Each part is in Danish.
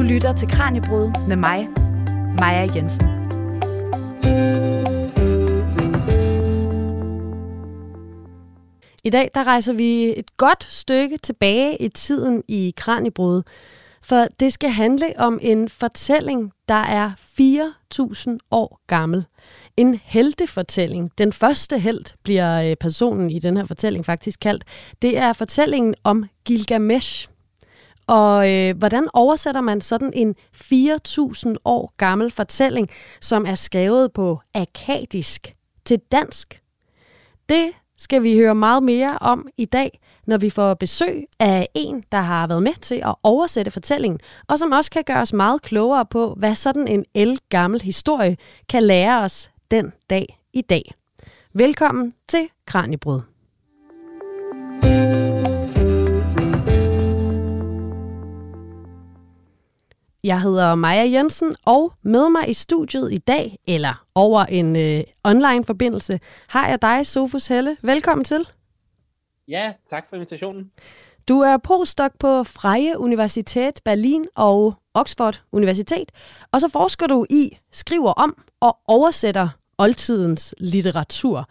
Du lytter til Kranjebrud med mig, Maja Jensen. I dag der rejser vi et godt stykke tilbage i tiden i Kranjebrud, for det skal handle om en fortælling, der er 4.000 år gammel. En heltefortælling. Den første held bliver øh, personen i den her fortælling faktisk kaldt. Det er fortællingen om Gilgamesh. Og øh, hvordan oversætter man sådan en 4.000 år gammel fortælling, som er skrevet på akadisk til dansk? Det skal vi høre meget mere om i dag, når vi får besøg af en, der har været med til at oversætte fortællingen, og som også kan gøre os meget klogere på, hvad sådan en el gammel historie kan lære os den dag i dag. Velkommen til Kranjebrud. Jeg hedder Maja Jensen, og med mig i studiet i dag, eller over en øh, online-forbindelse, har jeg dig, Sofus Helle. Velkommen til. Ja, tak for invitationen. Du er postdoc på Freie Universitet Berlin og Oxford Universitet, og så forsker du i, skriver om og oversætter oldtidens litteratur.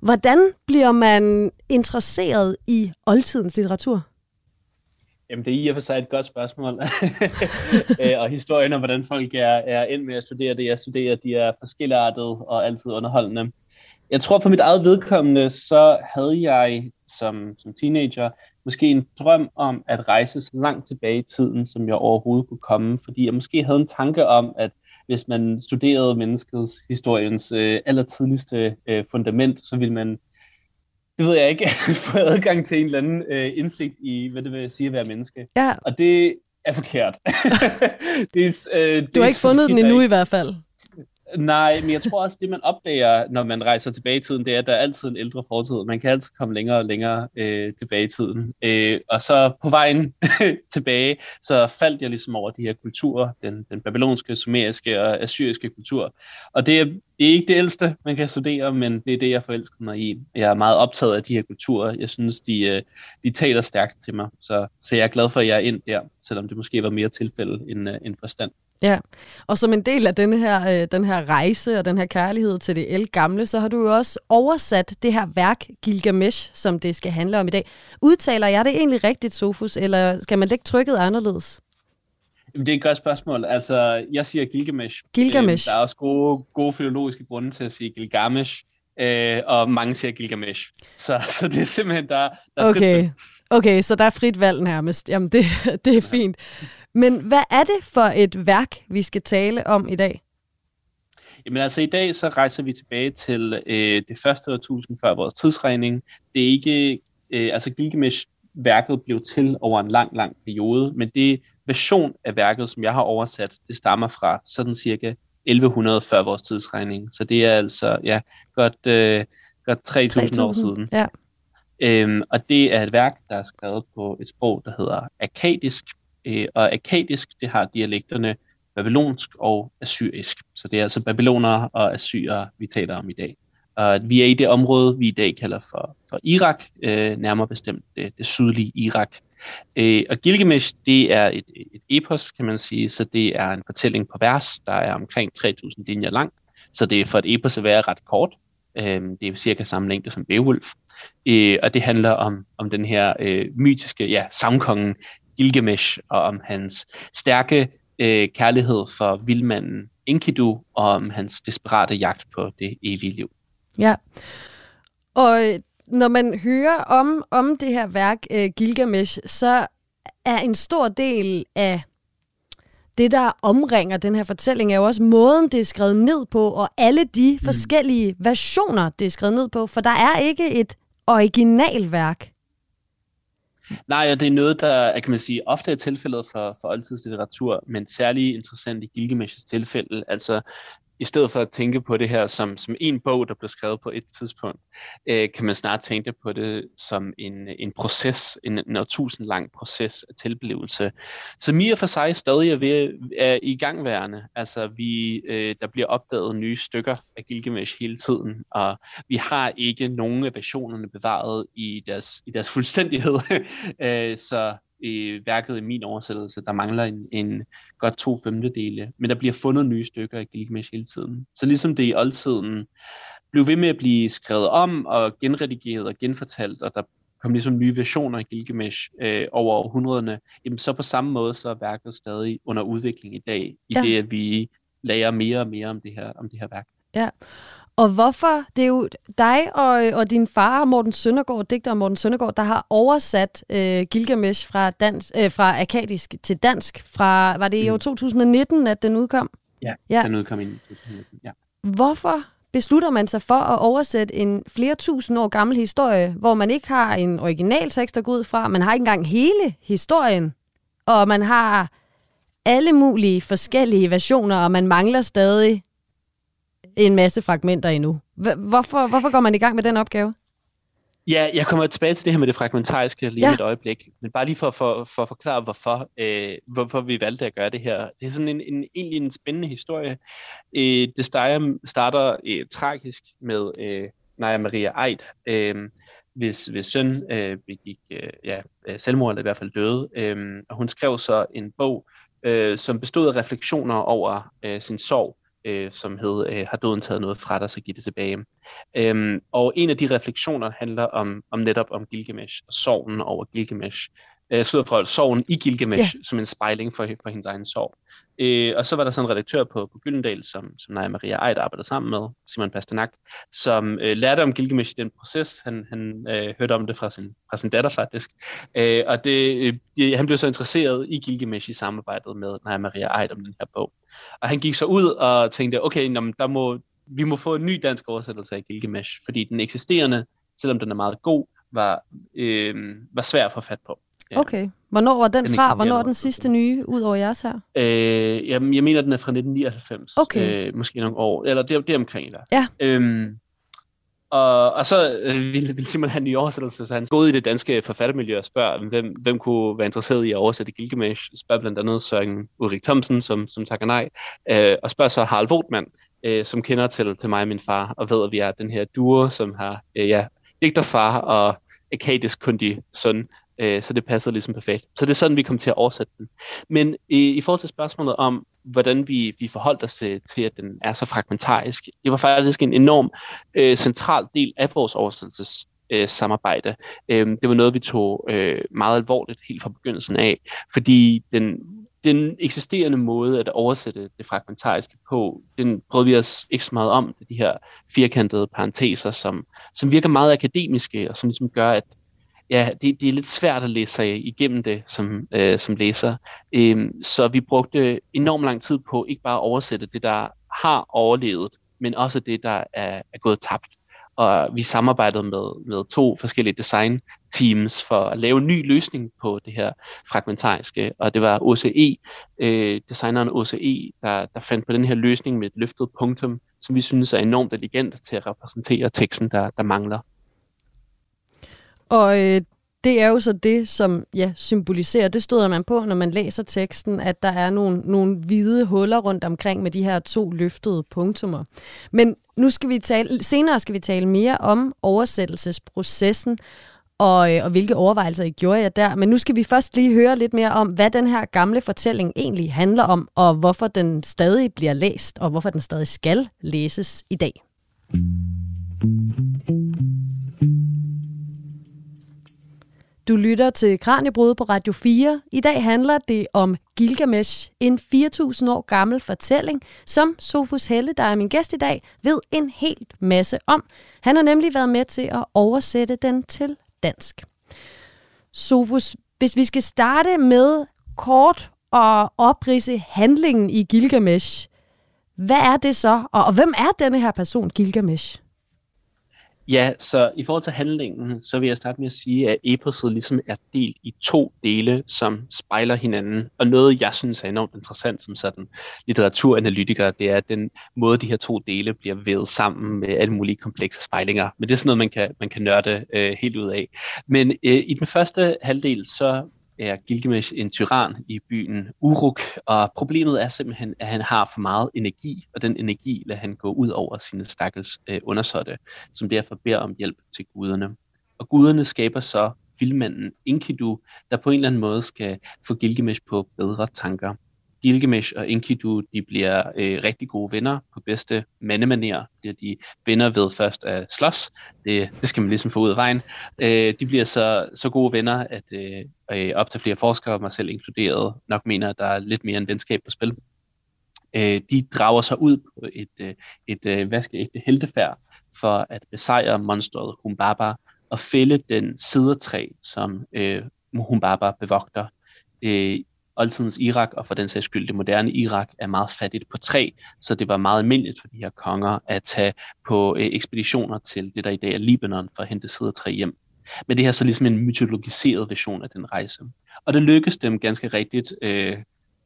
Hvordan bliver man interesseret i oldtidens litteratur? Jamen, det er i og for sig et godt spørgsmål. Øh, og historien om, hvordan folk er, er ind med at studere det, jeg studerer, de er forskelligartede og altid underholdende. Jeg tror for mit eget vedkommende, så havde jeg som, som teenager måske en drøm om at rejse så langt tilbage i tiden, som jeg overhovedet kunne komme, fordi jeg måske havde en tanke om, at hvis man studerede menneskets historiens øh, allertidligste øh, fundament, så ville man det ved jeg ikke, få adgang til en eller anden øh, indsigt i, hvad det vil sige at være menneske. Ja. Og det er forkert. det er, øh, det du har ikke fundet den endnu i hvert fald. Nej, men jeg tror også, det man opdager, når man rejser tilbage i tiden, det er, at der er altid en ældre fortid. Man kan altid komme længere og længere øh, tilbage i tiden. Øh, og så på vejen tilbage, så faldt jeg ligesom over de her kulturer, den, den babylonske, sumeriske og assyriske kultur. Og det er, det er ikke det ældste, man kan studere, men det er det, jeg forelskede mig i. Jeg er meget optaget af de her kulturer. Jeg synes, de, øh, de taler stærkt til mig. Så, så jeg er glad for, at jeg er ind der, selvom det måske var mere tilfælde end, øh, end forstand. Ja, og som en del af den her, øh, den her rejse og den her kærlighed til det el gamle, så har du jo også oversat det her værk Gilgamesh, som det skal handle om i dag. Udtaler jeg det egentlig rigtigt, Sofus, eller skal man lægge trykket anderledes? Det er et godt spørgsmål. Altså, jeg siger Gilgamesh. Gilgamesh. Øh, der er også gode, gode filologiske grunde til at sige Gilgamesh, øh, og mange siger Gilgamesh. Så, så det er simpelthen, der, der er okay. Okay, så der er frit valg nærmest. Jamen, det, det er fint. Men hvad er det for et værk, vi skal tale om i dag? Jamen altså i dag så rejser vi tilbage til øh, det første årtusind før vores tidsregning. Det er ikke, øh, altså Gilgamesh-værket blev til over en lang, lang periode, men det version af værket, som jeg har oversat, det stammer fra sådan cirka 1100 før vores tidsregning. Så det er altså ja, godt, øh, godt 3000 år siden. Ja. Øhm, og det er et værk, der er skrevet på et sprog, der hedder akadisk, Øh, og akadisk, det har dialekterne babylonsk og assyrisk. Så det er altså babylonere og assyrer, vi taler om i dag. Og vi er i det område, vi i dag kalder for, for Irak, øh, nærmere bestemt det, det sydlige Irak. Øh, og Gilgamesh, det er et, et epos, kan man sige, så det er en fortælling på vers, der er omkring 3.000 linjer lang. Så det er for et epos at være ret kort. Øh, det er cirka samme længde som Beowulf. Øh, og det handler om, om den her øh, mytiske ja, samkongen Gilgamesh og om hans stærke øh, kærlighed for vildmanden Enkidu og om hans desperate jagt på det evige liv. Ja, og øh, når man hører om, om det her værk, øh, Gilgamesh, så er en stor del af det, der omringer den her fortælling, er jo også måden, det er skrevet ned på, og alle de mm. forskellige versioner, det er skrevet ned på, for der er ikke et originalværk. Nej, og det er noget, der kan man sige, ofte er tilfældet for, for oldtidslitteratur, men særlig interessant i Gilgamesh's tilfælde. Altså, i stedet for at tænke på det her som, som en bog, der blev skrevet på et tidspunkt, øh, kan man snart tænke på det som en, en proces, en, en årtusind lang proces af tilblivelse, som i og for sig stadig er, ved, er i gangværende. Altså, vi, øh, der bliver opdaget nye stykker af Gilgamesh hele tiden, og vi har ikke nogen af versionerne bevaret i deres, i deres fuldstændighed. øh, så i værket i min oversættelse, der mangler en, en godt to femtedele, men der bliver fundet nye stykker i Gilgamesh hele tiden. Så ligesom det i oldtiden blev ved med at blive skrevet om og genredigeret og genfortalt, og der kom ligesom nye versioner af Gilgamesh øh, over århundrederne, jamen så på samme måde så er værket stadig under udvikling i dag, i ja. det at vi lærer mere og mere om det her, om det her værk. Ja, og hvorfor? Det er jo dig og, og din far, Morten Søndergaard, digter Morten Søndergaard, der har oversat øh, Gilgamesh fra, dans, øh, fra akadisk til dansk. Fra, var det i år 2019, mm. at den udkom? Ja, ja. den udkom i 2019, ja. Hvorfor beslutter man sig for at oversætte en flere tusind år gammel historie, hvor man ikke har en original tekst at gå ud fra, man har ikke engang hele historien, og man har alle mulige forskellige versioner, og man mangler stadig en masse fragmenter endnu. Hvorfor, hvorfor går man i gang med den opgave? Ja, jeg kommer tilbage til det her med det fragmentariske lige ja. et øjeblik, men bare lige for, for, for at forklare, hvorfor, øh, hvorfor vi valgte at gøre det her. Det er sådan en, en egentlig en spændende historie. Øh, det starter, starter øh, tragisk med øh, Naja Maria Eid, øh, hvis, hvis søn øh, begik øh, ja, selvmord, eller i hvert fald døde. Øh, og hun skrev så en bog, øh, som bestod af refleksioner over øh, sin sorg øh, som hed øh, Har døden taget noget fra dig, så giv det tilbage. Øhm, og en af de refleksioner handler om, om netop om Gilgamesh og sorgen over Gilgamesh øh, fra sorgen i Gilgamesh ja. som en spejling for, for hendes egen sorg. Øh, og så var der sådan en redaktør på, på Gyldendal, som, som Naja Maria Eid arbejdede sammen med, Simon Pasternak, som øh, lærte om Gilgamesh i den proces. Han, han øh, hørte om det fra sin, fra sin datter faktisk. Øh, og det, øh, han blev så interesseret i Gilgamesh i samarbejdet med Naja Maria Eid om den her bog. Og han gik så ud og tænkte, okay, nå, der må, vi må få en ny dansk oversættelse af Gilgamesh, fordi den eksisterende, selvom den er meget god, var, øh, var svær at få fat på. Okay. Hvornår var den, den fra? Hvornår er den sidste nye, ud over jeres her? Øh, jamen, jeg mener, den er fra 1999. Okay. Øh, måske nogle år. Eller det, det er omkring i hvert fald. Ja. Øhm, og, og så øh, ville, ville Simon have en ny oversættelse, så han går ud i det danske forfattermiljø og spørger, hvem, hvem kunne være interesseret i at oversætte Gilgamesh. Spørger blandt andet Søren Ulrik Thomsen, som, som takker nej, øh, og spørger så Harald Vogtmann, øh, som kender til, til mig og min far, og ved, at vi er den her duo, som har øh, ja, digterfar og akadisk kundig søn, øh, så det passede ligesom perfekt. Så det er sådan, vi kom til at oversætte den. Men i, i forhold til spørgsmålet om, hvordan vi, vi forholdt os til, til, at den er så fragmentarisk, det var faktisk en enorm øh, central del af vores oversættelses øh, samarbejde. Øh, det var noget, vi tog øh, meget alvorligt helt fra begyndelsen af, fordi den, den eksisterende måde at oversætte det fragmentariske på, den prøvede vi os ikke så meget om, de her firkantede parenteser, som, som virker meget akademiske, og som ligesom gør, at ja, det, det er lidt svært at læse sig igennem det som, øh, som læser. Øhm, så vi brugte enormt lang tid på ikke bare at oversætte det, der har overlevet, men også det, der er, er gået tabt. Og vi samarbejdede med, med to forskellige design teams for at lave en ny løsning på det her fragmentariske. Og det var OCE, øh, designeren OCE, der, der fandt på den her løsning med et løftet punktum, som vi synes er enormt elegant til at repræsentere teksten, der, der mangler. Og øh, det er jo så det, som ja, symboliserer, det støder man på, når man læser teksten, at der er nogle, nogle hvide huller rundt omkring med de her to løftede punktummer. Men nu skal vi tale, senere skal vi tale mere om oversættelsesprocessen, og, øh, og hvilke overvejelser I gjorde jeg der. Men nu skal vi først lige høre lidt mere om, hvad den her gamle fortælling egentlig handler om, og hvorfor den stadig bliver læst, og hvorfor den stadig skal læses i dag. Du lytter til Kranjebrud på Radio 4. I dag handler det om Gilgamesh, en 4.000 år gammel fortælling, som Sofus Helle, der er min gæst i dag, ved en helt masse om. Han har nemlig været med til at oversætte den til dansk. Sofus, hvis vi skal starte med kort og oprise handlingen i Gilgamesh, hvad er det så, og hvem er denne her person, Gilgamesh? Ja, så i forhold til handlingen, så vil jeg starte med at sige, at eposet ligesom er delt i to dele, som spejler hinanden. Og noget, jeg synes er enormt interessant som sådan litteraturanalytiker, det er den måde, de her to dele bliver vævet sammen med alle mulige komplekse spejlinger. Men det er sådan noget, man kan, man kan nørde øh, helt ud af. Men øh, i den første halvdel, så er Gilgamesh en tyran i byen Uruk, og problemet er simpelthen, at han har for meget energi, og den energi lader han gå ud over sine stakkels øh, undersåtte, som derfor beder om hjælp til guderne. Og guderne skaber så vildmanden Enkidu, der på en eller anden måde skal få Gilgamesh på bedre tanker. Gilgamesh og Enkidu, de bliver øh, rigtig gode venner på bedste mandemaner. Bliver de venner ved først at slås. Det, det skal man ligesom få ud af vejen. Øh, de bliver så, så gode venner, at øh, øh op til flere forskere, mig selv inkluderet, nok mener, at der er lidt mere end venskab på spil. Øh, de drager sig ud på et, øh, et øh, et heltefærd for at besejre monstret Humbaba og fælde den sidertræ, som øh, Humbaba bevogter. Øh, oldtidens Irak, og for den sags skyld det moderne Irak, er meget fattigt på træ, så det var meget almindeligt for de her konger at tage på øh, ekspeditioner til det, der i dag er Libanon, for at hente sidertræ hjem. Men det her er så ligesom en mytologiseret version af den rejse. Og det lykkedes dem ganske rigtigt, øh,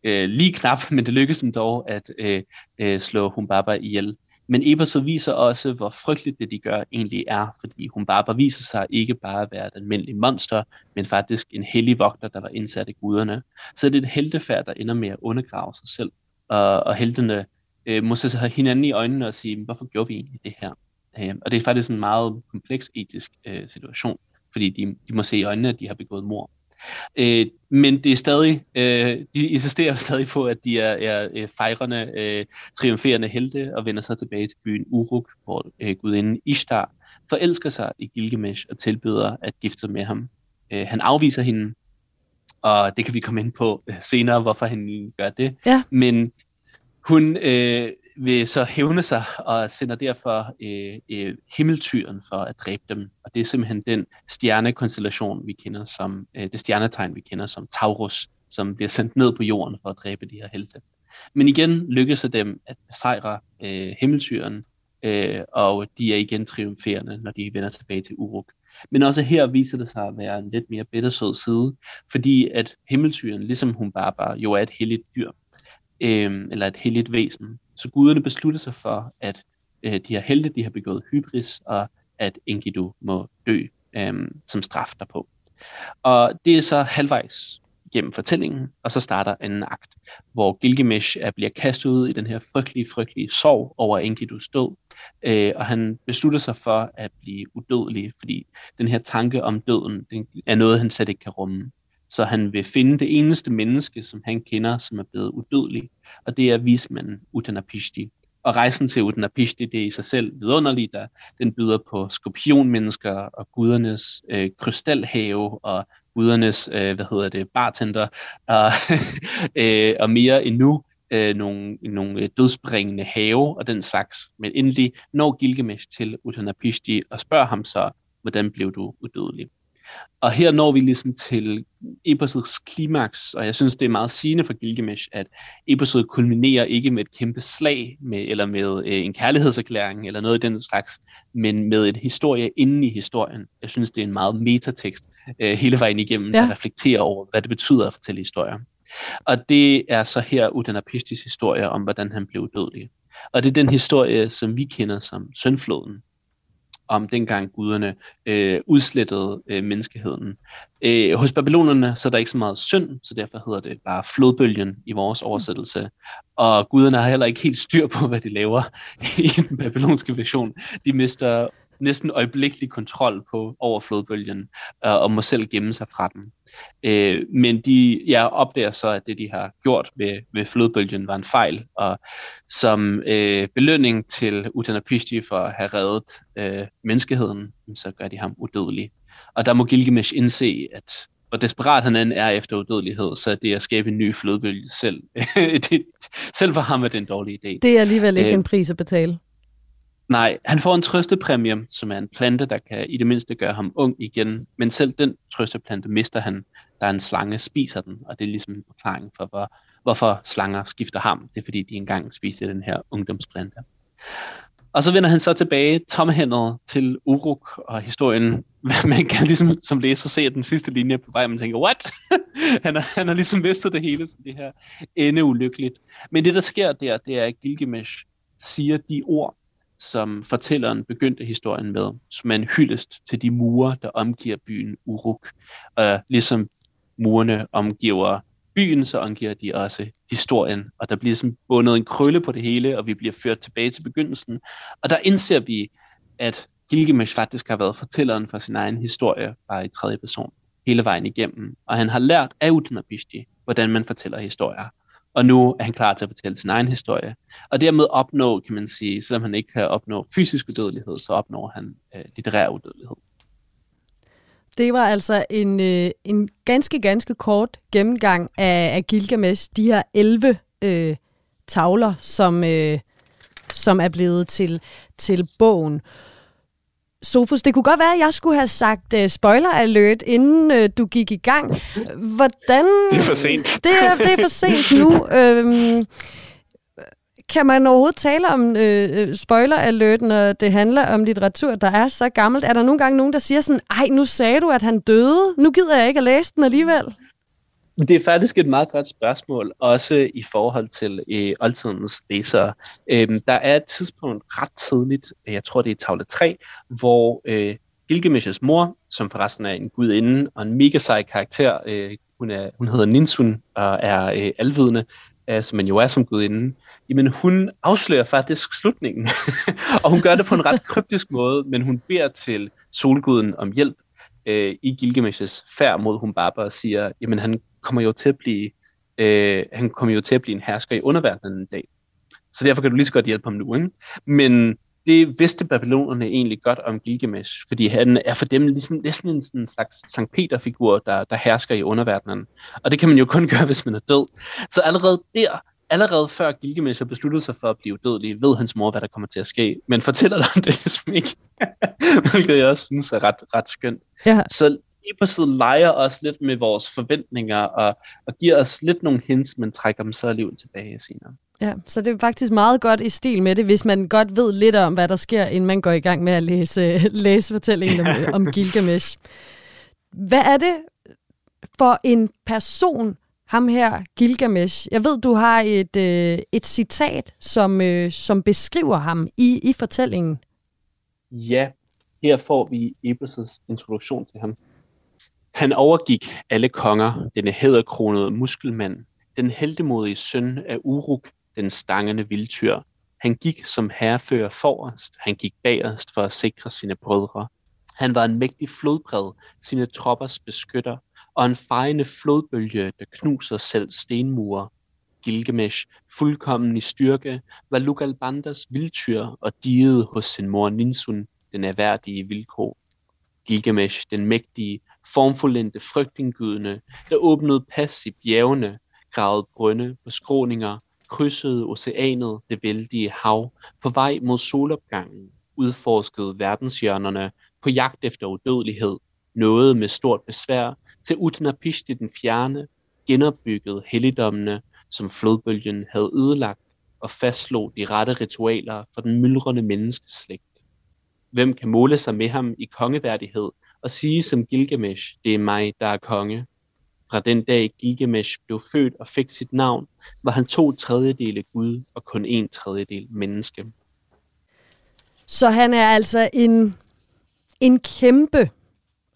øh, lige knap, men det lykkedes dem dog at øh, øh, slå Humbaba ihjel. Men Eberson viser også, hvor frygteligt det, de gør, egentlig er, fordi hun bare viser sig ikke bare at være et almindeligt monster, men faktisk en hellig vogter, der var indsat i guderne. Så det er et heltefærd, der ender med at undergrave sig selv, og, og heltene øh, må se hinanden i øjnene og sige, hvorfor gjorde vi egentlig det her? Øh, og det er faktisk en meget kompleks etisk øh, situation, fordi de, de må se i øjnene, at de har begået mord. Øh, men det er stadig, øh, de insisterer stadig på, at de er, er øh, fejrende, øh, triumferende helte og vender sig tilbage til byen Uruk, hvor øh, gudinden Ishtar forelsker sig i Gilgamesh og tilbyder at gifte med ham. Øh, han afviser hende, og det kan vi komme ind på øh, senere, hvorfor han gør det. Ja. Men hun øh, vil så hævne sig og sender derfor øh, øh, himmeltyren for at dræbe dem. Og det er simpelthen den stjernekonstellation, vi kender som, øh, det stjernetegn, vi kender som Taurus, som bliver sendt ned på jorden for at dræbe de her helte. Men igen lykkes det dem at besejre øh, himmeltyren, øh, og de er igen triumferende, når de vender tilbage til Uruk. Men også her viser det sig at være en lidt mere bittersød side, fordi at himmeltyren, ligesom hun bare, bare jo er et helligt dyr, øh, eller et helligt væsen, så guderne beslutter sig for, at øh, de her helte, de har begået hybris, og at Enkidu må dø øh, som straf derpå. Og det er så halvvejs gennem fortællingen, og så starter anden akt, hvor Gilgamesh er, bliver kastet ud i den her frygtelige, frygtelige sorg over Enkidus død, øh, og han beslutter sig for at blive udødelig, fordi den her tanke om døden den er noget, han slet ikke kan rumme. Så han vil finde det eneste menneske, som han kender, som er blevet udødelig, og det er vismanden Utanapishti. Og rejsen til Utanapishti, det er i sig selv vidunderligt, der den byder på skorpionmennesker og gudernes øh, krystalhave og gudernes, øh, hvad hedder det, bartender, og, øh, og mere endnu øh, nogle, nogle dødsbringende have og den slags. Men endelig når Gilgamesh til Utanapishti og spørger ham så, hvordan blev du udødelig? Og her når vi ligesom til episodets klimaks, og jeg synes, det er meget sigende for Gilgamesh, at episodet kulminerer ikke med et kæmpe slag, med, eller med øh, en kærlighedserklæring, eller noget i den slags, men med et historie inden i historien. Jeg synes, det er en meget metatekst øh, hele vejen igennem, ja. der reflekterer over, hvad det betyder at fortælle historier. Og det er så her Udanapishtis historie om, hvordan han blev dødelig. Og det er den historie, som vi kender som søndfloden, om dengang guderne øh, udslettede øh, menneskeheden. Øh, hos babylonerne så er der ikke så meget synd, så derfor hedder det bare flodbølgen i vores oversættelse. Og guderne har heller ikke helt styr på, hvad de laver i den babylonske version. De mister næsten øjeblikkelig kontrol på over flodbølgen, øh, og må selv gemme sig fra den. Øh, men de ja, opdager så, at det, de har gjort med, med flodbølgen, var en fejl, og som øh, belønning til Uttanapishti for at have reddet øh, menneskeheden, så gør de ham udødelig. Og der må Gilgamesh indse, at hvor desperat han end er efter udødelighed, så det at skabe en ny flodbølge selv, det, selv for ham er det en dårlig idé. Det er alligevel ikke øh, en pris at betale. Nej, han får en trøstepræmie, som er en plante, der kan i det mindste gøre ham ung igen. Men selv den trøsteplante mister han, da en slange spiser den. Og det er ligesom en forklaring for, hvor, hvorfor slanger skifter ham. Det er fordi, de engang spiste den her ungdomsplante. Og så vender han så tilbage tomhændet til Uruk og historien. Man kan ligesom som læser se den sidste linje på vej, man tænker, what? han, har, han har ligesom mistet det hele, så det her ende ulykkeligt. Men det, der sker der, det er, at Gilgamesh siger de ord, som fortælleren begyndte historien med, som er en hyldest til de mure, der omgiver byen Uruk. Og ligesom murene omgiver byen, så omgiver de også historien. Og der bliver sådan bundet en krølle på det hele, og vi bliver ført tilbage til begyndelsen. Og der indser vi, at Gilgamesh faktisk har været fortælleren for sin egen historie, bare i tredje person. hele vejen igennem. Og han har lært af Utnapishti, hvordan man fortæller historier. Og nu er han klar til at fortælle sin egen historie. Og dermed opnå, kan man sige, selvom han ikke kan opnå fysisk udødelighed, så opnår han øh, litterær udødelighed. Det var altså en, øh, en ganske, ganske kort gennemgang af, af Gilgamesh. De her 11 øh, tavler, som, øh, som er blevet til, til bogen. Sofus, det kunne godt være, at jeg skulle have sagt uh, spoiler alert, inden uh, du gik i gang. Hvordan... Det er for sent. Det er, det er for sent nu. øhm, kan man overhovedet tale om øh, spoiler alert, når det handler om litteratur, der er så gammelt? Er der nogle gange nogen, der siger sådan, ej, nu sagde du, at han døde. Nu gider jeg ikke at læse den alligevel. Det er faktisk et meget godt spørgsmål, også i forhold til øh, oldtidens læsere. Øhm, der er et tidspunkt ret tidligt, jeg tror det er tavle 3, hvor øh, Gilgamesh's mor, som forresten er en gudinde og en mega sej karakter, øh, hun, er, hun hedder Ninsun og er øh, alvidende, øh, som man jo er som gudinde, jamen hun afslører faktisk slutningen. og hun gør det på en ret kryptisk måde, men hun beder til solguden om hjælp øh, i Gilgamesh's færd mod Humbaba og siger, jamen han kommer jo til at blive, øh, han kommer jo til at blive en hersker i underverdenen en dag. Så derfor kan du lige så godt hjælpe ham nu. Ikke? Men det vidste babylonerne egentlig godt om Gilgamesh, fordi han er for dem ligesom næsten en, en slags Sankt Peter-figur, der, der hersker i underverdenen. Og det kan man jo kun gøre, hvis man er død. Så allerede der, allerede før Gilgamesh har besluttet sig for at blive dødelig, ved hans mor, hvad der kommer til at ske. Men fortæller dig det ligesom ikke. Hvilket jeg også synes er ret, ret skønt. Ja. Så eposet leger os lidt med vores forventninger og, og giver os lidt nogle hints, men trækker dem så alligevel tilbage senere. Ja, så det er faktisk meget godt i stil med det, hvis man godt ved lidt om, hvad der sker, inden man går i gang med at læse, læse fortællingen om, om Gilgamesh. Hvad er det for en person, ham her, Gilgamesh? Jeg ved, du har et, øh, et citat, som, øh, som beskriver ham i, i fortællingen. Ja, her får vi Ebers' introduktion til ham. Han overgik alle konger, denne hæderkronede muskelmand, den heldemodige søn af Uruk, den stangende vildtyr. Han gik som herrefører forrest, han gik bagerst for at sikre sine brødre. Han var en mægtig flodbred, sine troppers beskytter, og en fejende flodbølge, der knuser selv stenmure. Gilgamesh, fuldkommen i styrke, var Lugalbandas vildtyr og diede hos sin mor Ninsun, den erhverdige vilkår. Gilgamesh, den mægtige, formfuldendte frygtindgydende, der åbnede pas i bjergene, gravede brønde på skråninger, krydsede oceanet, det vældige hav, på vej mod solopgangen, udforskede verdenshjørnerne, på jagt efter udødelighed, nåede med stort besvær. Til Utnapishti den fjerne, genopbyggede helligdommene, som flodbølgen havde ødelagt, og fastslog de rette ritualer for den myldrende menneskeslægt. Hvem kan måle sig med ham i kongeværdighed? Og sige som Gilgamesh, det er mig, der er konge? Fra den dag Gilgamesh blev født og fik sit navn, var han to tredjedele Gud og kun en tredjedel menneske. Så han er altså en, en kæmpe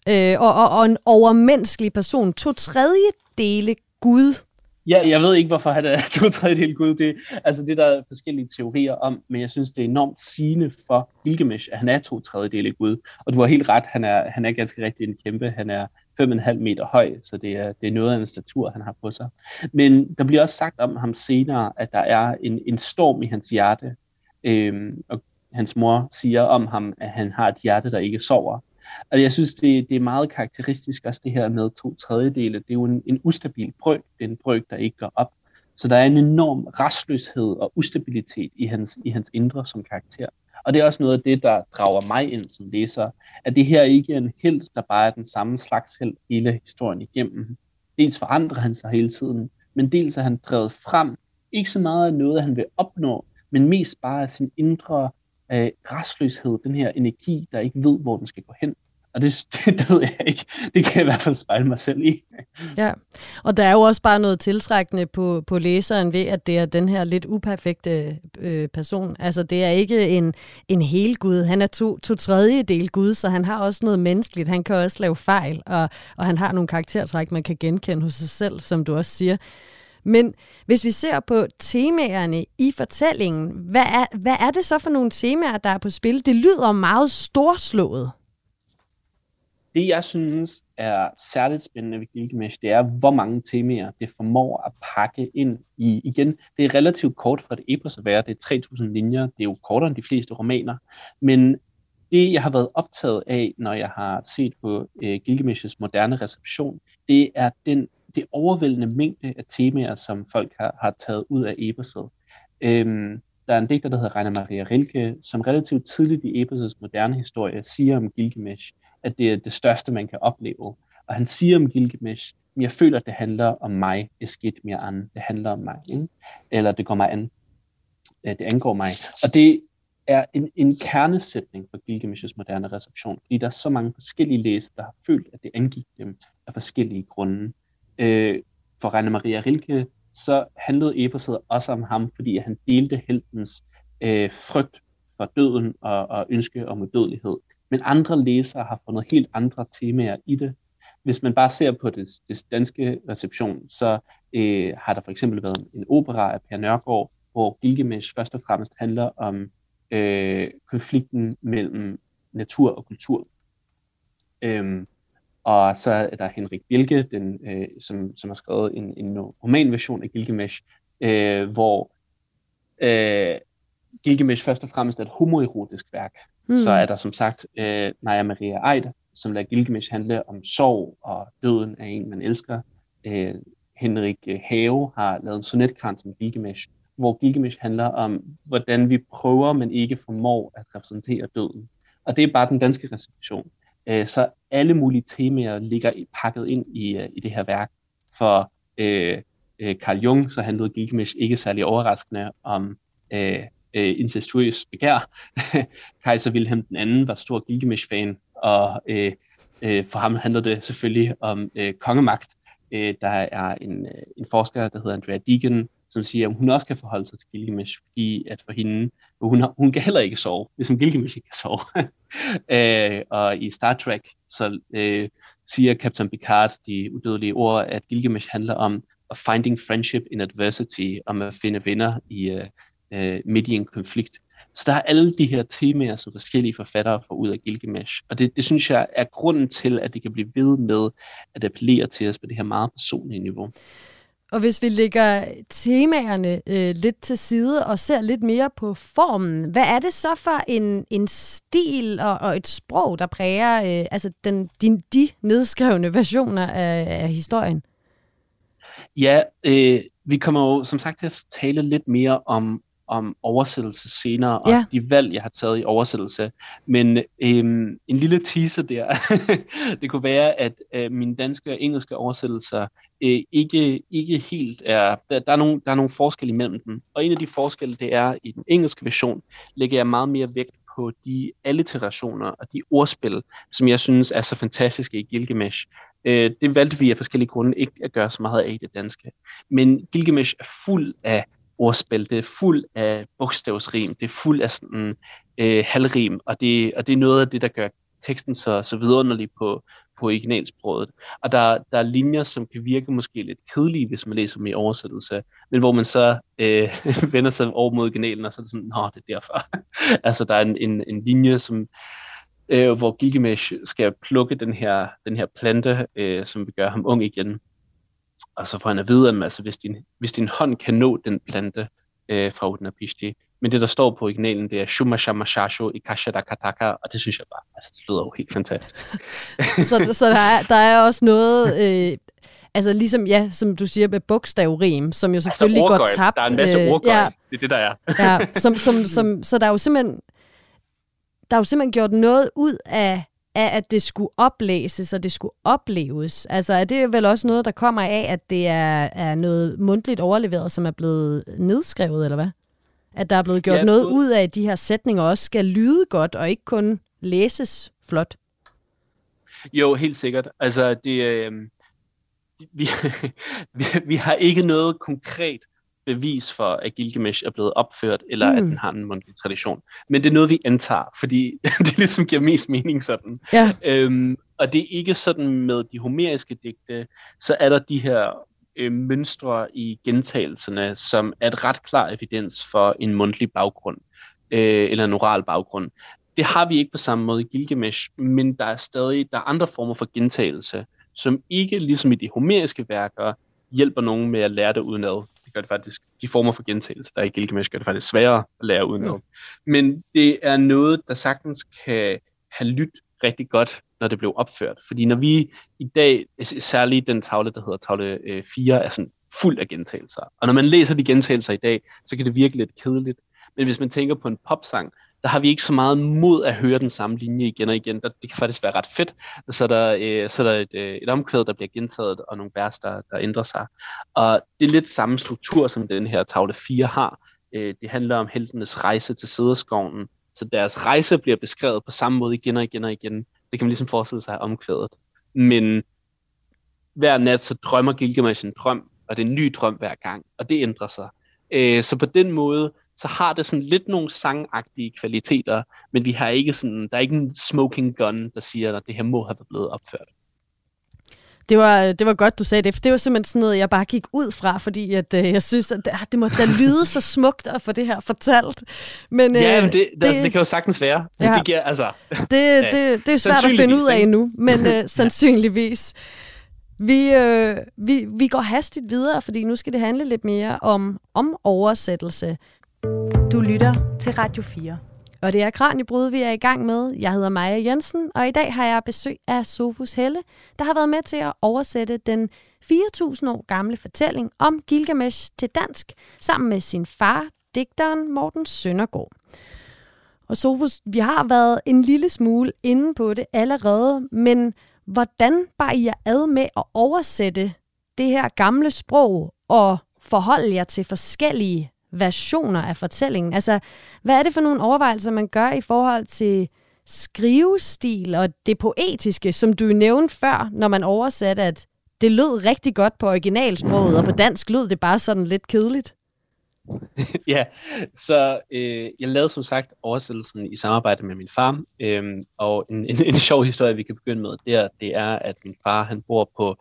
øh, og, og, og en overmenneskelig person. To tredjedele Gud. Ja, jeg ved ikke, hvorfor han er to tredjedel Gud. Det, altså det der er forskellige teorier om, men jeg synes, det er enormt sigende for Gilgamesh, at han er to tredjedele Gud. Og du har helt ret, han er, han er ganske rigtig en kæmpe. Han er 5,5 meter høj, så det er, det er noget af en statur, han har på sig. Men der bliver også sagt om ham senere, at der er en, en storm i hans hjerte. Øhm, og hans mor siger om ham, at han har et hjerte, der ikke sover. Og jeg synes, det, det er meget karakteristisk også det her med to tredjedele. Det er jo en, en ustabil brøk. Det er en brøk, der ikke går op. Så der er en enorm restløshed og ustabilitet i hans, i hans indre som karakter. Og det er også noget af det, der drager mig ind som læser, at det her ikke er en held, der bare er den samme slags held hele historien igennem. Dels forandrer han sig hele tiden, men dels er han drevet frem, ikke så meget af noget, han vil opnå, men mest bare af sin indre øh, restløshed, den her energi, der ikke ved, hvor den skal gå hen. Og det, det, det ved jeg ikke. Det kan jeg i hvert fald spejle mig selv i. Ja, og der er jo også bare noget tiltrækkende på, på læseren ved, at det er den her lidt uperfekte øh, person. Altså, det er ikke en, en hel Gud. Han er to, to tredjedel Gud, så han har også noget menneskeligt. Han kan også lave fejl, og, og han har nogle karaktertræk, man kan genkende hos sig selv, som du også siger. Men hvis vi ser på temaerne i fortællingen, hvad er, hvad er det så for nogle temaer, der er på spil? Det lyder meget storslået. det, jeg synes er særligt spændende ved Gilgamesh, det er, hvor mange temaer det formår at pakke ind i. Igen, det er relativt kort for et epos at være. Det er 3.000 linjer. Det er jo kortere end de fleste romaner. Men det, jeg har været optaget af, når jeg har set på øh, Gilgamesh's moderne reception, det er den det overvældende mængde af temaer, som folk har, har taget ud af eposet. Øhm, der er en digter, der hedder Rainer Maria Rilke, som relativt tidligt i eposets moderne historie siger om Gilgamesh, at det er det største, man kan opleve. Og han siger om Gilgamesh, men jeg føler, at det handler om mig, det mere an, det handler om mig, ikke? eller det går mig an, øh, det angår mig. Og det er en, en kernesætning for Gilgamesh's moderne reception, fordi der er så mange forskellige læsere, der har følt, at det angik dem af forskellige grunde. Øh, for Rainer Maria Rilke, så handlede eposet også om ham, fordi han delte heltens øh, frygt for døden og, og ønske om udødelighed. Men andre læsere har fundet helt andre temaer i det. Hvis man bare ser på det, det danske reception, så øh, har der for eksempel været en opera af Per Nørgaard, hvor Gilgamesh først og fremmest handler om øh, konflikten mellem natur og kultur. Øhm, og så er der Henrik Bilge, den, øh, som, som har skrevet en, en romanversion af Gilgamesh, øh, hvor øh, Gilgamesh først og fremmest er et homoerotisk værk. Mm. Så er der som sagt øh, Naja Maria Eid, som lader Gilgamesh handle om sorg og døden af en, man elsker. Øh, Henrik Have har lavet en sonetkrans om Gilgamesh, hvor Gilgamesh handler om, hvordan vi prøver, men ikke formår at repræsentere døden. Og det er bare den danske reception. Øh, så alle mulige temaer ligger pakket ind i, øh, i det her værk. For øh, øh, Carl Jung, så handlede Gilgamesh ikke særlig overraskende om øh, øh, incestuøs begær. Kejser Wilhelm II var stor Gilgamesh-fan, og øh, øh, for ham handler det selvfølgelig om øh, kongemagt. Øh, der er en, øh, en forsker, der hedder Andrea Deegan, som siger, at hun også kan forholde sig til Gilgamesh, fordi at for hende, hun, har, hun kan heller ikke sove, ligesom Gilgamesh ikke kan sove. øh, og i Star Trek, så øh, siger Captain Picard de udødelige ord, at Gilgamesh handler om finding friendship in adversity, om at finde venner i, øh, øh, midt i en konflikt. Så der er alle de her temaer, som forskellige forfattere får ud af Gilgamesh. Og det, det synes jeg er grunden til, at det kan blive ved med at appellere til os på det her meget personlige niveau. Og hvis vi lægger temaerne øh, lidt til side og ser lidt mere på formen, hvad er det så for en, en stil og, og et sprog, der præger øh, altså den, din, de nedskrevne versioner af, af historien? Ja, øh, vi kommer jo som sagt til at tale lidt mere om, om oversættelse senere, og ja. de valg, jeg har taget i oversættelse. Men øhm, en lille teaser der, det kunne være, at øh, mine danske og engelske oversættelser øh, ikke, ikke helt er, der, der, er nogle, der er nogle forskelle imellem dem. Og en af de forskelle, det er, i den engelske version, lægger jeg meget mere vægt på de alliterationer og de ordspil, som jeg synes er så fantastiske i Gilgamesh. Øh, det valgte vi af forskellige grunde ikke at gøre så meget af i det danske. Men Gilgamesh er fuld af ordspil, det er fuld af bogstavsrim, det er fuld af sådan øh, halvrim, og det, og det er noget af det, der gør teksten så, så vidunderlig på, på originalsproget. Og der, der er linjer, som kan virke måske lidt kedelige, hvis man læser dem i oversættelse, men hvor man så øh, vender sig over mod originalen, og så er det sådan, nå, det er derfor. altså, der er en, en, en linje, som, øh, hvor Gilgamesh skal plukke den her, den her plante, øh, som vil gøre ham ung igen og så får han at vide, at altså, hvis, din, hvis din hånd kan nå den plante øh, fra Utnapishti, men det, der står på originalen, det er Shuma Shama Shasho i Kashada Kataka, og det synes jeg bare, altså det lyder jo helt fantastisk. så så der, er, der er også noget, øh, altså ligesom, ja, som du siger, med bogstavrim, som jo altså, selvfølgelig altså, går tabt. Der er en masse øh, ordgøj, ja, det er det, der er. ja, som, som, som, så der er jo simpelthen, der er jo simpelthen gjort noget ud af af, at det skulle oplæses, og det skulle opleves. Altså er det vel også noget, der kommer af, at det er, er noget mundtligt overleveret, som er blevet nedskrevet, eller hvad? At der er blevet gjort ja, noget ud af, at de her sætninger også skal lyde godt, og ikke kun læses flot. Jo, helt sikkert. Altså, det, øh, vi, vi, vi har ikke noget konkret bevis for, at Gilgamesh er blevet opført, eller mm. at den har en mundtlig tradition. Men det er noget, vi antager, fordi det ligesom giver mest mening sådan. Ja. Øhm, og det er ikke sådan med de homeriske digte, så er der de her øh, mønstre i gentagelserne, som er et ret klar evidens for en mundtlig baggrund, øh, eller en oral baggrund Det har vi ikke på samme måde i Gilgamesh, men der er stadig der er andre former for gentagelse, som ikke ligesom i de homeriske værker hjælper nogen med at lære det udenad. Det gør det faktisk, de former for gentagelse, der er i Gilgamesh, gør det faktisk sværere at lære udenad. Mm. Men det er noget, der sagtens kan have lyttet rigtig godt, når det blev opført. Fordi når vi i dag, særligt den tavle, der hedder tavle 4, øh, er sådan fuld af gentagelser. Og når man læser de gentagelser i dag, så kan det virke lidt kedeligt. Men hvis man tænker på en popsang, der har vi ikke så meget mod at høre den samme linje igen og igen. Der, det kan faktisk være ret fedt. Så er der, øh, så er der et, øh, et omkvæd, der bliver gentaget, og nogle vers, der, der ændrer sig. Og det er lidt samme struktur, som den her tavle 4 har. Øh, det handler om heltenes rejse til Sæderskoven. Så deres rejse bliver beskrevet på samme måde igen og igen og igen. Det kan man ligesom forestille sig omkvædet. Men hver nat så drømmer Gilgamesh en drøm, og det er en ny drøm hver gang, og det ændrer sig. Øh, så på den måde, så har det sådan lidt nogle sangagtige kvaliteter, men vi har ikke sådan, der er ikke en smoking gun, der siger, at det her må have blevet opført. Det var, det var godt, du sagde det, for det var simpelthen sådan noget, jeg bare gik ud fra, fordi at, øh, jeg synes, at det, det må da lyde så smukt at få det her fortalt. Men, ja, øh, men det, det, altså, det kan jo sagtens være. Ja, det, giver, altså, det, det, det, det er svært at finde ud af nu, men øh, sandsynligvis. Vi, øh, vi, vi går hastigt videre, fordi nu skal det handle lidt mere om, om oversættelse. Du lytter til Radio 4. Og det er Kranjebrud, vi er i gang med. Jeg hedder Maja Jensen, og i dag har jeg besøg af Sofus Helle, der har været med til at oversætte den 4.000 år gamle fortælling om Gilgamesh til dansk, sammen med sin far, digteren Morten Søndergaard. Og Sofus, vi har været en lille smule inde på det allerede, men hvordan bar I jer ad med at oversætte det her gamle sprog og forholde jer til forskellige versioner af fortællingen? Altså, hvad er det for nogle overvejelser, man gør i forhold til skrivestil og det poetiske, som du nævnte før, når man oversatte, at det lød rigtig godt på originalsproget, og på dansk lød det bare sådan lidt kedeligt? ja, så øh, jeg lavede som sagt oversættelsen i samarbejde med min far, øh, og en, en, en sjov historie, vi kan begynde med, det er, det er, at min far han bor på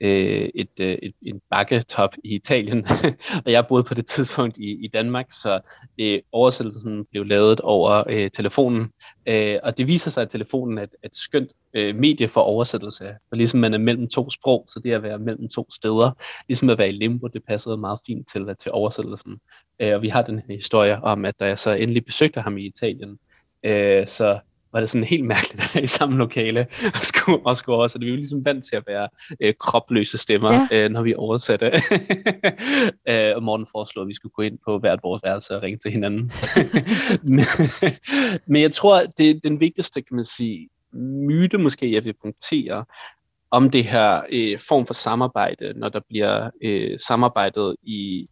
øh, et, øh, et, en bakketop i Italien, og jeg boede på det tidspunkt i, i Danmark, så øh, oversættelsen blev lavet over øh, telefonen, øh, og det viser sig, at telefonen er et, et skønt øh, medie for oversættelse, for ligesom man er mellem to sprog, så det at være mellem to steder, ligesom at være i limbo, det passede meget fint til, øh, til oversættelsen. Øh, og vi har den her historie om, at da jeg så endelig besøgte ham i Italien, øh, så var det sådan helt mærkeligt at være i samme lokale og skulle, og skulle også. Det vi var ligesom vant til at være øh, kropløse stemmer, ja. øh, når vi oversatte. øh, og Morten foreslog, at vi skulle gå ind på hvert vores værelse og ringe til hinanden. men, men jeg tror, det er den vigtigste, kan man sige, myte måske, jeg vil punktere, om det her øh, form for samarbejde, når der bliver øh, samarbejdet i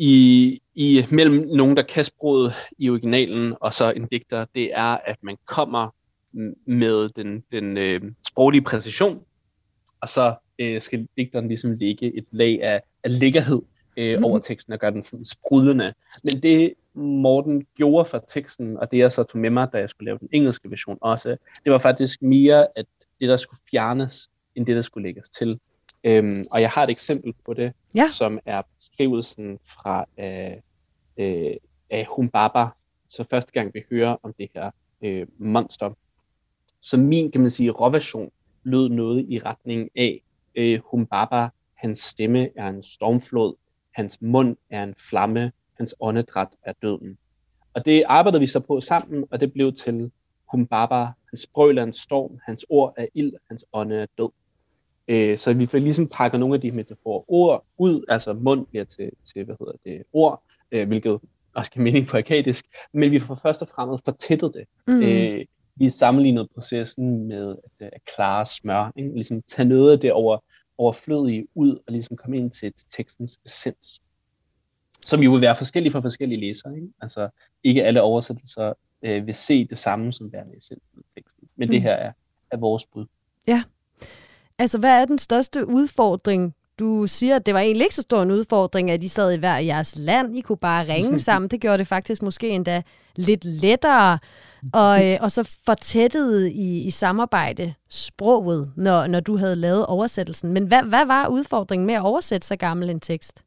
i, i mellem nogen, der kan sproget i originalen, og så en digter, det er, at man kommer med den, den øh, sproglige præcision, og så øh, skal digteren ligesom lægge et lag af, af lækkerhed øh, mm. over teksten og gøre den sådan sprudlende. Men det Morten gjorde for teksten, og det jeg så tog med mig, da jeg skulle lave den engelske version også, det var faktisk mere, at det der skulle fjernes, end det der skulle lægges til. Øhm, og jeg har et eksempel på det, ja. som er beskrivelsen fra øh, øh, af Humbaba. Så første gang vi hører om det her øh, monster. Så min, kan man sige, råversion lød noget i retning af øh, Humbaba, hans stemme er en stormflod, hans mund er en flamme, hans åndedræt er døden. Og det arbejdede vi så på sammen, og det blev til Humbaba, hans brøl er en storm, hans ord er ild, hans ånde er død. Øh, så vi får ligesom pakker nogle af de metaforer ord ud, altså mund bliver til, til hvad hedder det, ord, øh, hvilket også kan mening på akadisk, men vi får først og fremmest fortættet det. Mm. Øh, vi sammenlignet processen med at, at klare smør, ikke? ligesom tage noget af det over, overflødige ud og ligesom komme ind til, til tekstens essens. Som jo vil være forskellige for forskellige læsere. Ikke? Altså ikke alle oversættelser øh, vil se det samme som værende essensen af teksten, men mm. det her er, er vores bud. Ja, Altså, hvad er den største udfordring? Du siger, at det var egentlig ikke så stor en udfordring, at I sad i hver jeres land. I kunne bare ringe sammen. Det gjorde det faktisk måske endda lidt lettere. Og, øh, og så fortættede I, i samarbejde sproget, når, når du havde lavet oversættelsen. Men hvad, hvad var udfordringen med at oversætte så gammel en tekst?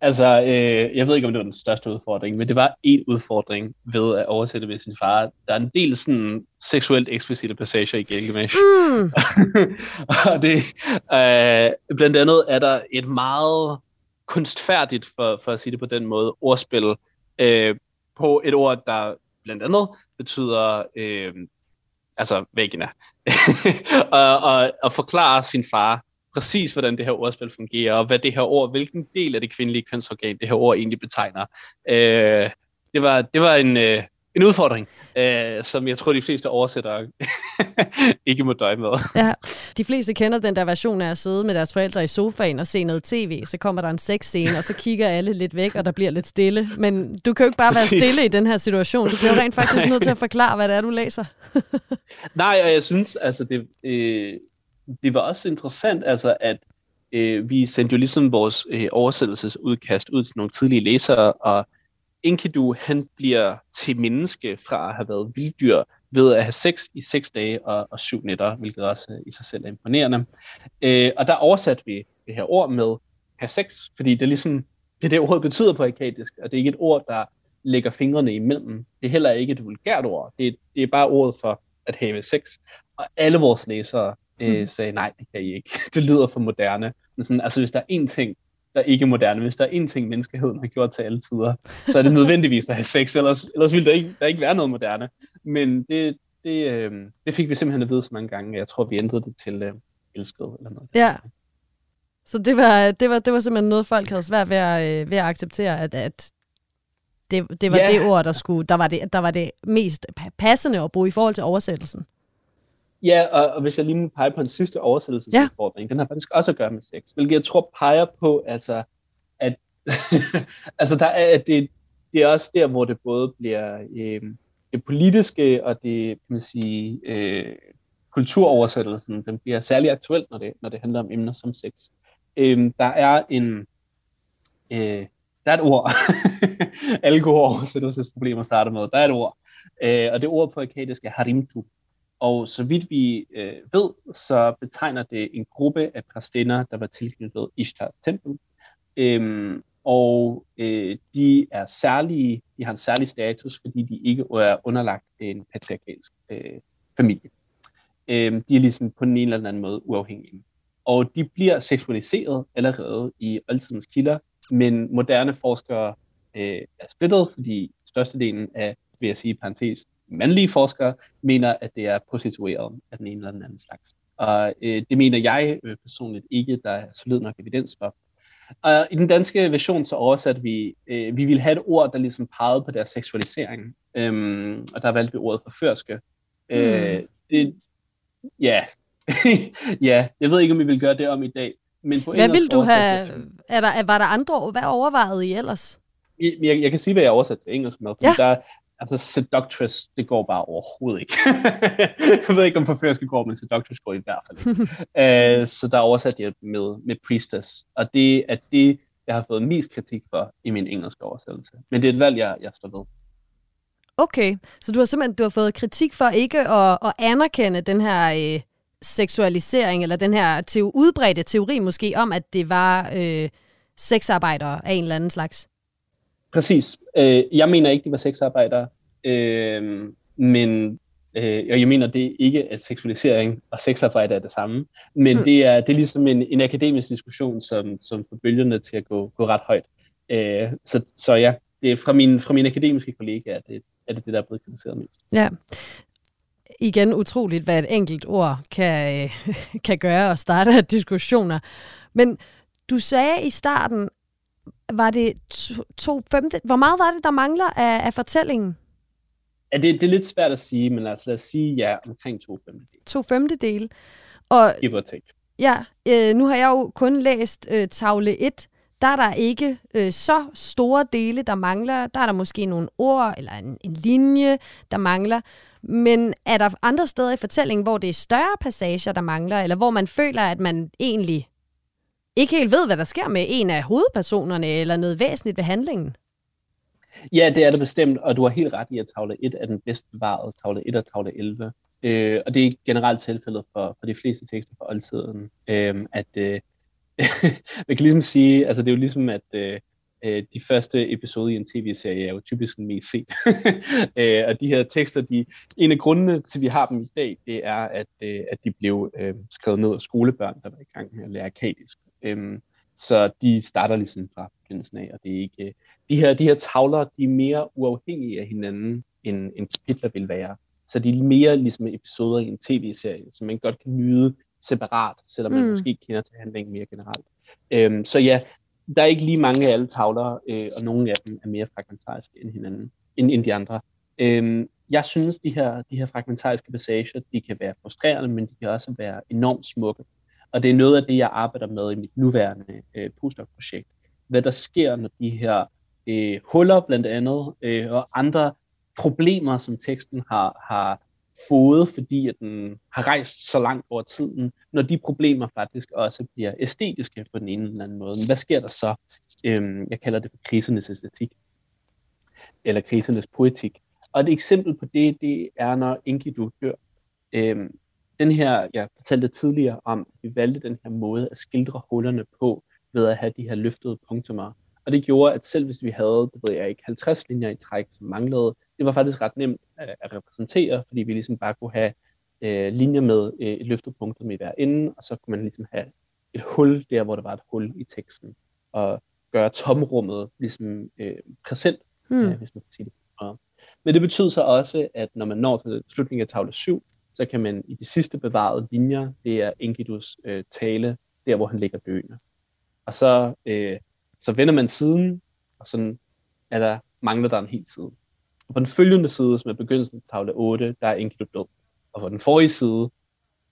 Altså, øh, jeg ved ikke, om det var den største udfordring, men det var en udfordring ved at oversætte med sin far. Der er en del sådan seksuelt eksplicite passager i Gilgamesh. Mm. og det, øh, blandt andet er der et meget kunstfærdigt, for, for at sige det på den måde, ordspil øh, på et ord, der blandt andet betyder øh, altså vagina. og, og, og forklare sin far præcis, hvordan det her ordspil fungerer, og hvad det her ord, hvilken del af det kvindelige kønsorgan det her ord egentlig betegner. Øh, det, var, det var en, øh, en udfordring, øh, som jeg tror, de fleste oversættere ikke må døje med. ja, de fleste kender den der version af at sidde med deres forældre i sofaen og se noget tv, så kommer der en sexscene, og så kigger alle lidt væk, og der bliver lidt stille. Men du kan jo ikke bare Præcis. være stille i den her situation. Du bliver rent faktisk nødt til at forklare, hvad det er, du læser. Nej, og jeg synes, altså det, øh, det var også interessant, altså at øh, vi sendte jo ligesom vores øh, oversættelsesudkast ud til nogle tidlige læsere, og Enkidu, han bliver til menneske fra at have været vilddyr ved at have sex i seks dage og, og syv nætter, hvilket også øh, i sig selv er imponerende. Øh, og der oversatte vi det her ord med have sex, fordi det er ligesom, det det ord betyder på akadisk, og det er ikke et ord, der lægger fingrene imellem. Det er heller ikke et vulgært ord. Det er, det er bare ordet for at have sex. Og alle vores læsere øh, mm. sagde, nej, det kan I ikke. Det lyder for moderne. Men sådan, altså, hvis der er én ting, der ikke er moderne, hvis der er én ting, menneskeheden har gjort til alle tider, så er det nødvendigvis at have sex, ellers, ellers ville der ikke, der ikke være noget moderne. Men det, det, øh, det fik vi simpelthen at vide så mange gange. Jeg tror, vi ændrede det til øh, elsket eller noget. Ja. Så det var, det, var, det var simpelthen noget, folk havde svært ved at, øh, ved at acceptere, at, at det, det var ja. det ord, der, skulle, der, var det, der var det mest passende at bruge i forhold til oversættelsen. Ja, og, og hvis jeg lige må pege på en sidste oversættelsesudfordring, ja. den har faktisk også at gøre med sex, hvilket jeg tror peger på, altså, at altså, der er, at det, det er også der, hvor det både bliver øh, det politiske og det, kan man sige, øh, kulturoversættelsen, den bliver særlig aktuel, når det, når det handler om emner som sex. Øh, der er en, øh, der er et ord. Alle gode oversættelsesproblemer starter med. Der er et ord. Øh, og det ord på akadisk er harimtu. Og så vidt vi øh, ved, så betegner det en gruppe af præstinder, der var tilknyttet Ishtar tempel. Øhm, og øh, de er særlige, de har en særlig status, fordi de ikke er underlagt en patriarkalsk øh, familie. Øhm, de er ligesom på en eller anden måde uafhængige. Og de bliver seksualiseret allerede i oldtidens kilder, men moderne forskere øh, er splittet, fordi størstedelen af, vil jeg sige parentes, mandlige forskere mener, at det er prostitueret af den ene eller den anden slags. Og øh, det mener jeg øh, personligt ikke, der er solid nok evidens for. Og i den danske version så oversatte vi, øh, vi ville have et ord, der ligesom pegede på deres seksualisering. Øhm, og der valgte vi ordet forførske. Mm. Øh, det, ja, ja, jeg ved ikke, om vi vil gøre det om i dag. Men på hvad vil du have, er der, var der andre, hvad overvejede I ellers? Jeg, jeg, kan sige, hvad jeg oversat til engelsk med, ja. der, Altså seductress, det går bare overhovedet ikke. jeg ved ikke, om forførske går, men seductress går i hvert fald ikke. uh, så der er oversat jeg med, med priestess, og det er det, jeg har fået mest kritik for i min engelske oversættelse. Men det er et valg, jeg, jeg står ved. Okay, så du har simpelthen du har fået kritik for ikke at, at anerkende den her øh, seksualisering, eller den her te- udbredte teori måske om, at det var øh, sexarbejdere af en eller anden slags? Præcis. Øh, jeg mener ikke, de var sexarbejdere, øh, men øh, og jeg mener det ikke, at seksualisering og sexarbejde er det samme, men mm. det, er, det er ligesom en, en akademisk diskussion, som, som får bølgerne til at gå, gå ret højt. Øh, så, så ja, det er fra, min, fra mine akademiske kollegaer, er det, er det det, der er blevet kritiseret mest. Ja. Igen utroligt, hvad et enkelt ord kan, øh, kan gøre og starte diskussioner. Men du sagde i starten, var det to, to femte... Hvor meget var det, der mangler af, af fortællingen? Ja, det, det er lidt svært at sige, men altså lad os sige, ja, omkring to femtedele. To femtedele. Og, Give or take. Ja, øh, nu har jeg jo kun læst øh, tavle 1. Der er der ikke øh, så store dele, der mangler. Der er der måske nogle ord eller en, en linje, der mangler. Men er der andre steder i fortællingen, hvor det er større passager, der mangler, eller hvor man føler, at man egentlig ikke helt ved, hvad der sker med en af hovedpersonerne, eller noget væsentligt ved handlingen. Ja, det er det bestemt, og du har helt ret i, at tavle 1 er den bedst bevarede, tavle 1 og tavle 11. Øh, og det er generelt tilfældet for, for de fleste tekster fra oldtiden, øh, at øh, man kan ligesom sige, altså det er jo ligesom, at øh, øh de første episoder i en tv-serie er jo typisk den mest set. øh, og de her tekster, de, en af grundene til, at vi har dem i dag, det er, at, øh, at de blev øh, skrevet ned af skolebørn, der var i gang med at lære akadisk. Øh, så de starter ligesom fra begyndelsen af, og det er ikke, de her, de her tavler, de er mere uafhængige af hinanden, end, end kapitler vil være. Så de er mere ligesom episoder i en tv-serie, som man godt kan nyde separat, selvom man mm. måske kender til handlingen mere generelt. Øhm, så ja, der er ikke lige mange af alle tavler, øh, og nogle af dem er mere fragmentariske end hinanden, end, end de andre. Øhm, jeg synes, de her, de her fragmentariske passager, de kan være frustrerende, men de kan også være enormt smukke. Og det er noget af det, jeg arbejder med i mit nuværende øh, postdoc-projekt. Hvad der sker, når de her øh, huller blandt andet, øh, og andre problemer, som teksten har, har fået, fordi at den har rejst så langt over tiden, når de problemer faktisk også bliver æstetiske på den ene eller anden måde. Hvad sker der så? Øhm, jeg kalder det for krisernes æstetik, eller krisernes poetik. Og et eksempel på det, det er, når Enkidu dør. Øhm, den her, jeg fortalte tidligere om, at vi valgte den her måde at skildre hullerne på, ved at have de her løftede punktummer. Og det gjorde, at selv hvis vi havde, det ved jeg ikke, 50 linjer i træk, som manglede, det var faktisk ret nemt at, repræsentere, fordi vi ligesom bare kunne have øh, linjer med øh, et løftepunkt med hver ende, og så kunne man ligesom have et hul der, hvor der var et hul i teksten, og gøre tomrummet ligesom øh, præsent, hmm. øh, hvis man kan sige det. Men det betyder så også, at når man når til slutningen af tavle 7, så kan man i de sidste bevarede linjer, det er Enkidus øh, tale, der hvor han ligger døende. Og så, øh, så vender man siden, og sådan er der, mangler der en hel side. Og på den følgende side, som er begyndelsen af tavle 8, der er Enkidu død. Og på den forrige side,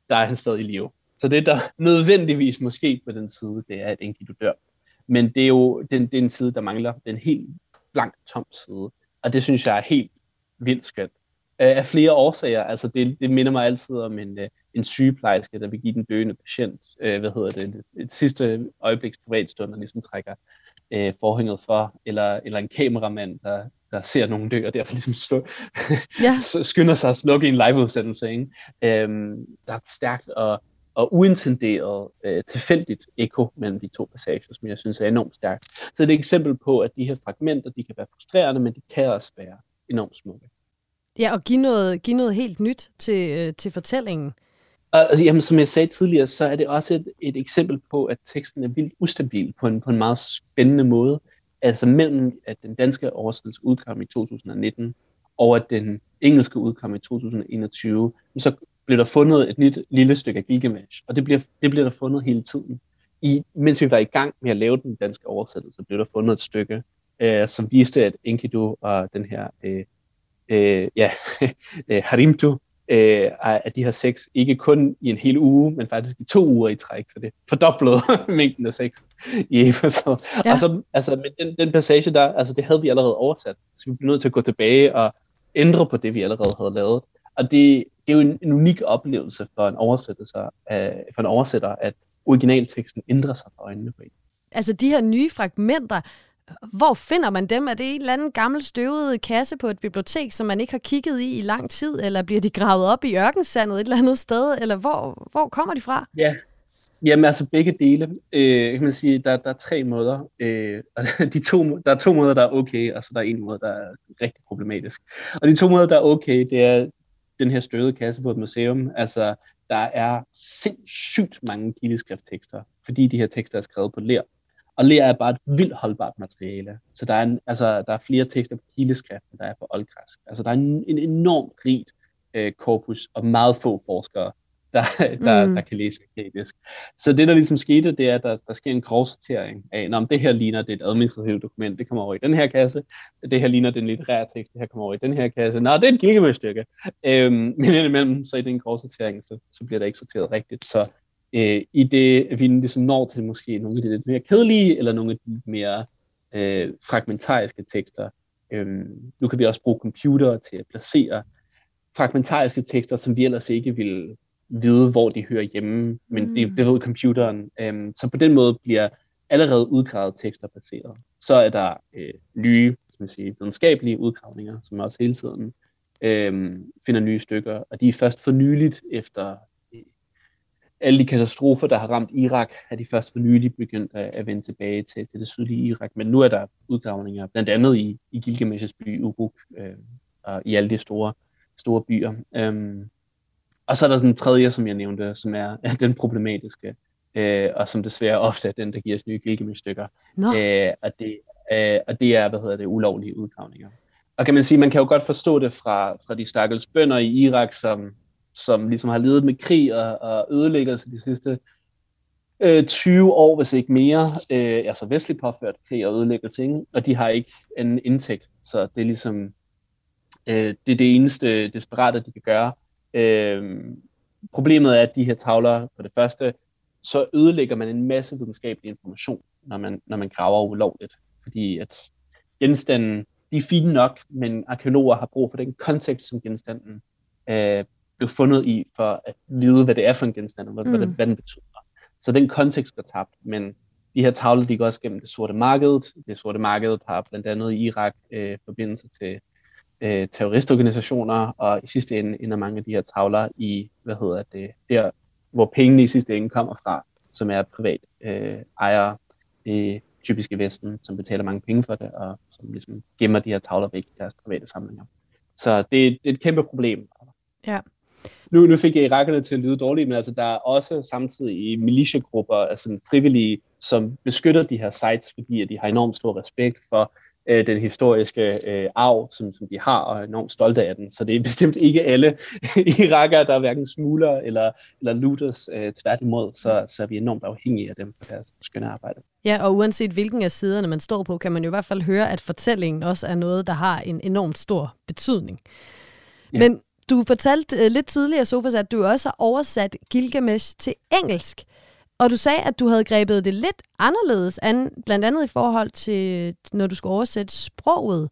der er han stadig i live. Så det, der nødvendigvis måske på den side, det er, at Enkidu dør. Men det er jo den, det er en side, der mangler. Den helt blank, tom side. Og det synes jeg er helt vildt skønt. Af flere årsager. Altså det, det minder mig altid om en, øh, en sygeplejerske, der vil give den døende patient, øh, hvad hedder det, et, et sidste øjebliks privatstund, der ligesom trækker øh, forhænget for, eller, eller en kameramand, der, der ser nogen dø, og derfor ligesom slå, ja. skynder sig at slukke en liveudsendelse. Ikke? Øhm, der er et stærkt og, og uintenderet, øh, tilfældigt ekko mellem de to passager, som jeg synes er enormt stærkt. Så det er et eksempel på, at de her fragmenter, de kan være frustrerende, men de kan også være enormt smukke. Ja, og give noget, give noget helt nyt til, øh, til fortællingen. Og, altså, jamen, som jeg sagde tidligere, så er det også et, et eksempel på, at teksten er vildt ustabil på en, på en meget spændende måde. Altså mellem, at den danske oversættelse udkom i 2019, og at den engelske udkom i 2021, så blev der fundet et nyt lille stykke af Gilgamesh, og det bliver, det bliver der fundet hele tiden. I, mens vi var i gang med at lave den danske oversættelse, blev der fundet et stykke, øh, som viste, at Enkidu og den her øh, øh, ja, Harimtu, øh, af de her sex, ikke kun i en hel uge, men faktisk i to uger i træk, så det fordoblede mængden af sex i episode. Ja. Og så, altså, men den, den passage der, altså det havde vi allerede oversat, så vi blev nødt til at gå tilbage og ændre på det, vi allerede havde lavet. Og det, det er jo en, en unik oplevelse for en oversætter, af, for en oversætter, at originalteksten ændrer sig for øjnene på en. Altså de her nye fragmenter, hvor finder man dem? Er det en eller anden gammel støvet kasse på et bibliotek, som man ikke har kigget i i lang tid, eller bliver de gravet op i ørkensandet et eller andet sted, eller hvor, hvor kommer de fra? Ja, Jamen altså begge dele. Øh, kan man sige, der, der er tre måder. Øh, og de to, der er to måder, der er okay, og så der er en måde, der er rigtig problematisk. Og de to måder, der er okay, det er den her støvede kasse på et museum. Altså, der er sindssygt mange kildeskrifttekster, fordi de her tekster er skrevet på ler. Og ler er bare et vildt holdbart materiale. Så der er, en, altså, der er flere tekster på kildeskrift, end der er på oldgræsk. Altså der er en, en enormt rigt øh, korpus, og meget få forskere, der, der, mm. der kan læse akadisk. Så det, der ligesom skete, det er, at der, der sker en grovsortering af, om det her ligner det et administrativt dokument, det kommer over i den her kasse, det her ligner den litterære tekst, det her kommer over i den her kasse, nå, det er et Gilgamesh-stykke. Øhm, men indimellem, så i den grovsortering, så, så bliver det ikke sorteret rigtigt. Så øh, i det, vi ligesom når til måske nogle af de lidt mere kedelige, eller nogle af de mere øh, fragmentariske tekster. Øhm, nu kan vi også bruge computer til at placere fragmentariske tekster, som vi ellers ikke ville vide, hvor de hører hjemme, men mm. det, det ved computeren. Øhm, så på den måde bliver allerede udgravet tekster baseret. Så er der øh, nye kan man sige, videnskabelige udgravninger, som også hele tiden øhm, finder nye stykker, og de er først for nyligt efter alle de katastrofer, der har ramt Irak, er de først for nylig begyndt at, vende tilbage til, til det sydlige Irak. Men nu er der udgravninger, blandt andet i, i Gilgamesh's by Uruk, øh, og i alle de store, store byer. Um, og så er der sådan en tredje, som jeg nævnte, som er, er den problematiske, øh, og som desværre ofte er den, der giver os nye Gilgamesh-stykker. Øh, og, det, øh, og det er, hvad hedder det, ulovlige udgravninger. Og kan man sige, man kan jo godt forstå det fra, fra de stakkels bønder i Irak, som, som ligesom har levet med krig og, og ødelæggelse de sidste øh, 20 år, hvis ikke mere, øh, altså vestligt påført krig og ødelæggelse, ikke? og de har ikke en indtægt, så det er ligesom, øh, det er det eneste desperate, de kan gøre. Øh, problemet er, at de her tavler, for det første, så ødelægger man en masse videnskabelig information, når man, når man graver ulovligt, fordi at genstanden, de er fine nok, men arkeologer har brug for den kontekst, som genstanden øh, blev fundet i, for at vide, hvad det er for en genstand, og hvad, mm. hvad, det, hvad den betyder. Så den kontekst går tabt, men de her tavler, de går også gennem det sorte marked. Det sorte marked har blandt andet i Irak øh, forbindelse til øh, terroristorganisationer, og i sidste ende ender mange af de her tavler i, hvad hedder det, der, hvor pengene i sidste ende kommer fra, som er privat øh, ejere, øh, typisk i Vesten, som betaler mange penge for det, og som ligesom gemmer de her tavler væk i deres private samlinger. Så det, det er et kæmpe problem. Ja nu, nu fik jeg irakerne til at lyde dårligt, men altså, der er også samtidig i militiagrupper, altså frivillige, som beskytter de her sites, fordi at de har enormt stor respekt for øh, den historiske øh, arv, som, som de har, og er enormt stolte af den. Så det er bestemt ikke alle irakere, der er hverken smugler eller, eller looters. Øh, tværtimod, så, så er vi enormt afhængige af dem for deres skønne arbejde. Ja, og uanset hvilken af siderne man står på, kan man jo i hvert fald høre, at fortællingen også er noget, der har en enormt stor betydning. Ja. Men du fortalte øh, lidt tidligere, Sofas, at du også har oversat Gilgamesh til engelsk. Og du sagde, at du havde grebet det lidt anderledes an, blandt andet i forhold til, når du skulle oversætte sproget.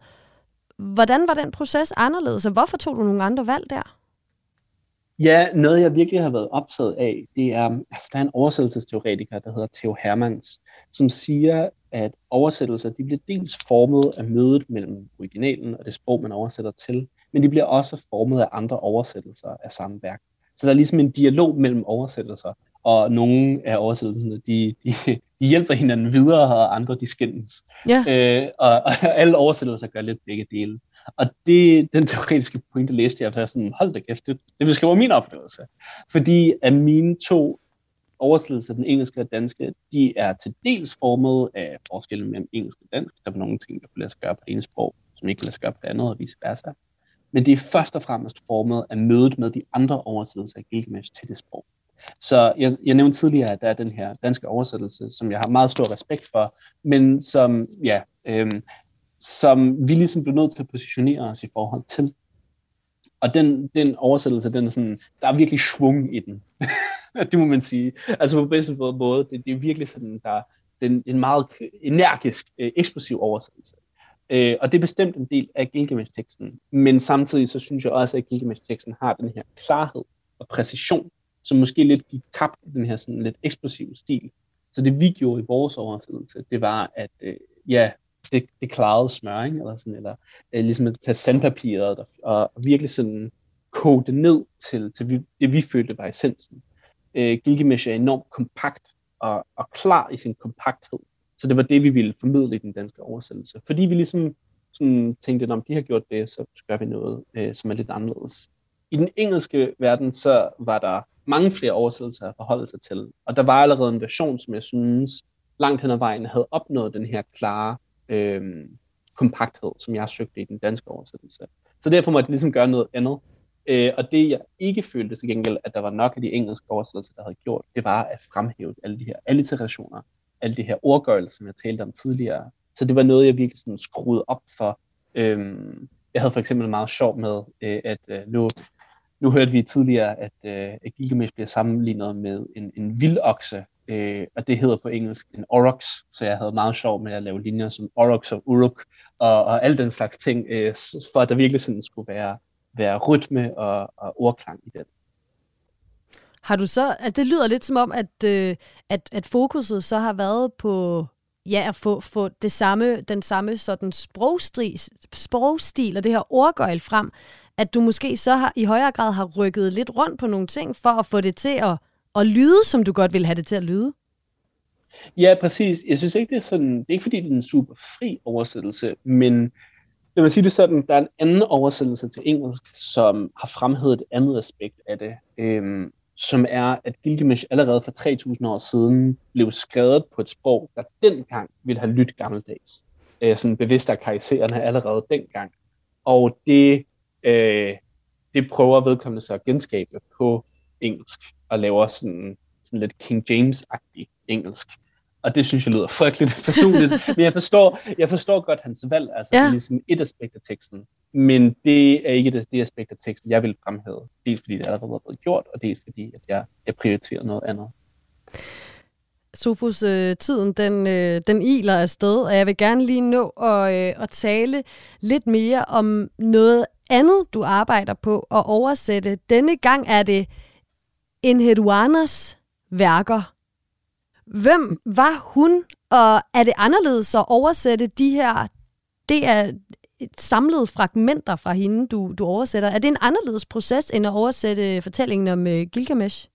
Hvordan var den proces anderledes, og hvorfor tog du nogle andre valg der? Ja, noget jeg virkelig har været optaget af, det er, altså der er en oversættelsesteoretiker, der hedder Theo Hermans, som siger, at oversættelser de bliver dels formet af mødet mellem originalen og det sprog, man oversætter til, men de bliver også formet af andre oversættelser af samme værk. Så der er ligesom en dialog mellem oversættelser, og nogle af oversættelserne, de, de, de hjælper hinanden videre, og andre de skændes. Ja. Øh, og, og alle oversættelser gør lidt begge dele. Og det, den teoretiske pointe læste jeg, og jeg sådan, hold da kæft, det, det beskriver min oplevelse. Fordi at mine to oversættelser, den engelske og danske, de er til dels formet af forskellen mellem engelsk og dansk. Der er nogle ting, der kunne lade sig gøre på det ene sprog, som ikke kan lade sig gøre på det andet, og vice versa men det er først og fremmest formet af mødet med de andre oversættelser af Gilgamesh til det sprog. Så jeg, jeg nævnte tidligere, at der er den her danske oversættelse, som jeg har meget stor respekt for, men som, ja, øhm, som vi ligesom blev nødt til at positionere os i forhold til. Og den, den oversættelse, den er sådan, der er virkelig svung i den. det må man sige. Altså på bedste måde, det, det er virkelig sådan, der, den, en meget energisk, øh, eksplosiv oversættelse. Øh, og det er bestemt en del af Gilgamesh-teksten. Men samtidig så synes jeg også, at Gilgamesh-teksten har den her klarhed og præcision, som måske lidt gik tabt i den her sådan lidt eksplosive stil. Så det vi gjorde i vores oversættelse, det var, at øh, ja, det, det klarede smøring, eller sådan, eller øh, ligesom at tage sandpapiret og, og virkelig sådan kode det ned til, til vi, det, vi følte var essensen. Øh, Gilgamesh er enormt kompakt og, og klar i sin kompakthed. Så det var det, vi ville formidle i den danske oversættelse. Fordi vi ligesom sådan tænkte, om de har gjort det, så gør vi noget, øh, som er lidt anderledes. I den engelske verden, så var der mange flere oversættelser at forholde sig til. Og der var allerede en version, som jeg synes langt hen ad vejen havde opnået den her klare øh, kompakthed, som jeg søgte i den danske oversættelse. Så derfor måtte jeg ligesom gøre noget andet. Øh, og det jeg ikke følte til gengæld, at der var nok af de engelske oversættelser, der havde gjort, det var at fremhæve alle de her alliterationer, alle de her ordgørelse, som jeg talte om tidligere. Så det var noget, jeg virkelig sådan skruede op for. Øhm, jeg havde for eksempel meget sjov med, øh, at øh, nu, nu hørte vi tidligere, at, øh, at Gilgamesh bliver sammenlignet med en, en vildokse, øh, og det hedder på engelsk en orox, så jeg havde meget sjov med at lave linjer som orox og uruk, og, og alle den slags ting, øh, for at der virkelig sådan skulle være, være rytme og, og ordklang i det. Har du så, altså det lyder lidt som om, at, øh, at, at fokuset så har været på ja, at få, få det samme, den samme sådan sprogstil, sprogstil og det her ordgøjl frem, at du måske så har, i højere grad har rykket lidt rundt på nogle ting for at få det til at, at lyde, som du godt vil have det til at lyde. Ja, præcis. Jeg synes ikke, det er sådan, det er ikke fordi, det er en super fri oversættelse, men lad mig sige det sådan, der er en anden oversættelse til engelsk, som har fremhævet et andet aspekt af det, øhm, som er, at Gilgamesh allerede for 3000 år siden blev skrevet på et sprog, der dengang ville have lyttet gammeldags. Øh, sådan bevidst af karaktererne allerede dengang. Og det, øh, det prøver vedkommende så at genskabe på engelsk, og laver sådan, sådan lidt King James-agtig engelsk. Og det synes jeg lyder frygteligt personligt. men jeg forstår, jeg forstår godt hans valg. Altså, ja. det er ligesom et aspekt af teksten. Men det er ikke det, det aspekt af teksten, jeg vil fremhæve. Dels fordi det allerede har blevet gjort, og dels fordi, at jeg, jeg prioriterer noget andet. Sofus, øh, tiden den, øh, den iler afsted, og jeg vil gerne lige nå at, øh, at tale lidt mere om noget andet, du arbejder på at oversætte. Denne gang er det Enheduanas værker. Hvem var hun, og er det anderledes at oversætte de her, det er samlede fragmenter fra hende, du, du oversætter. Er det en anderledes proces, end at oversætte fortællingen om uh, Gilgamesh?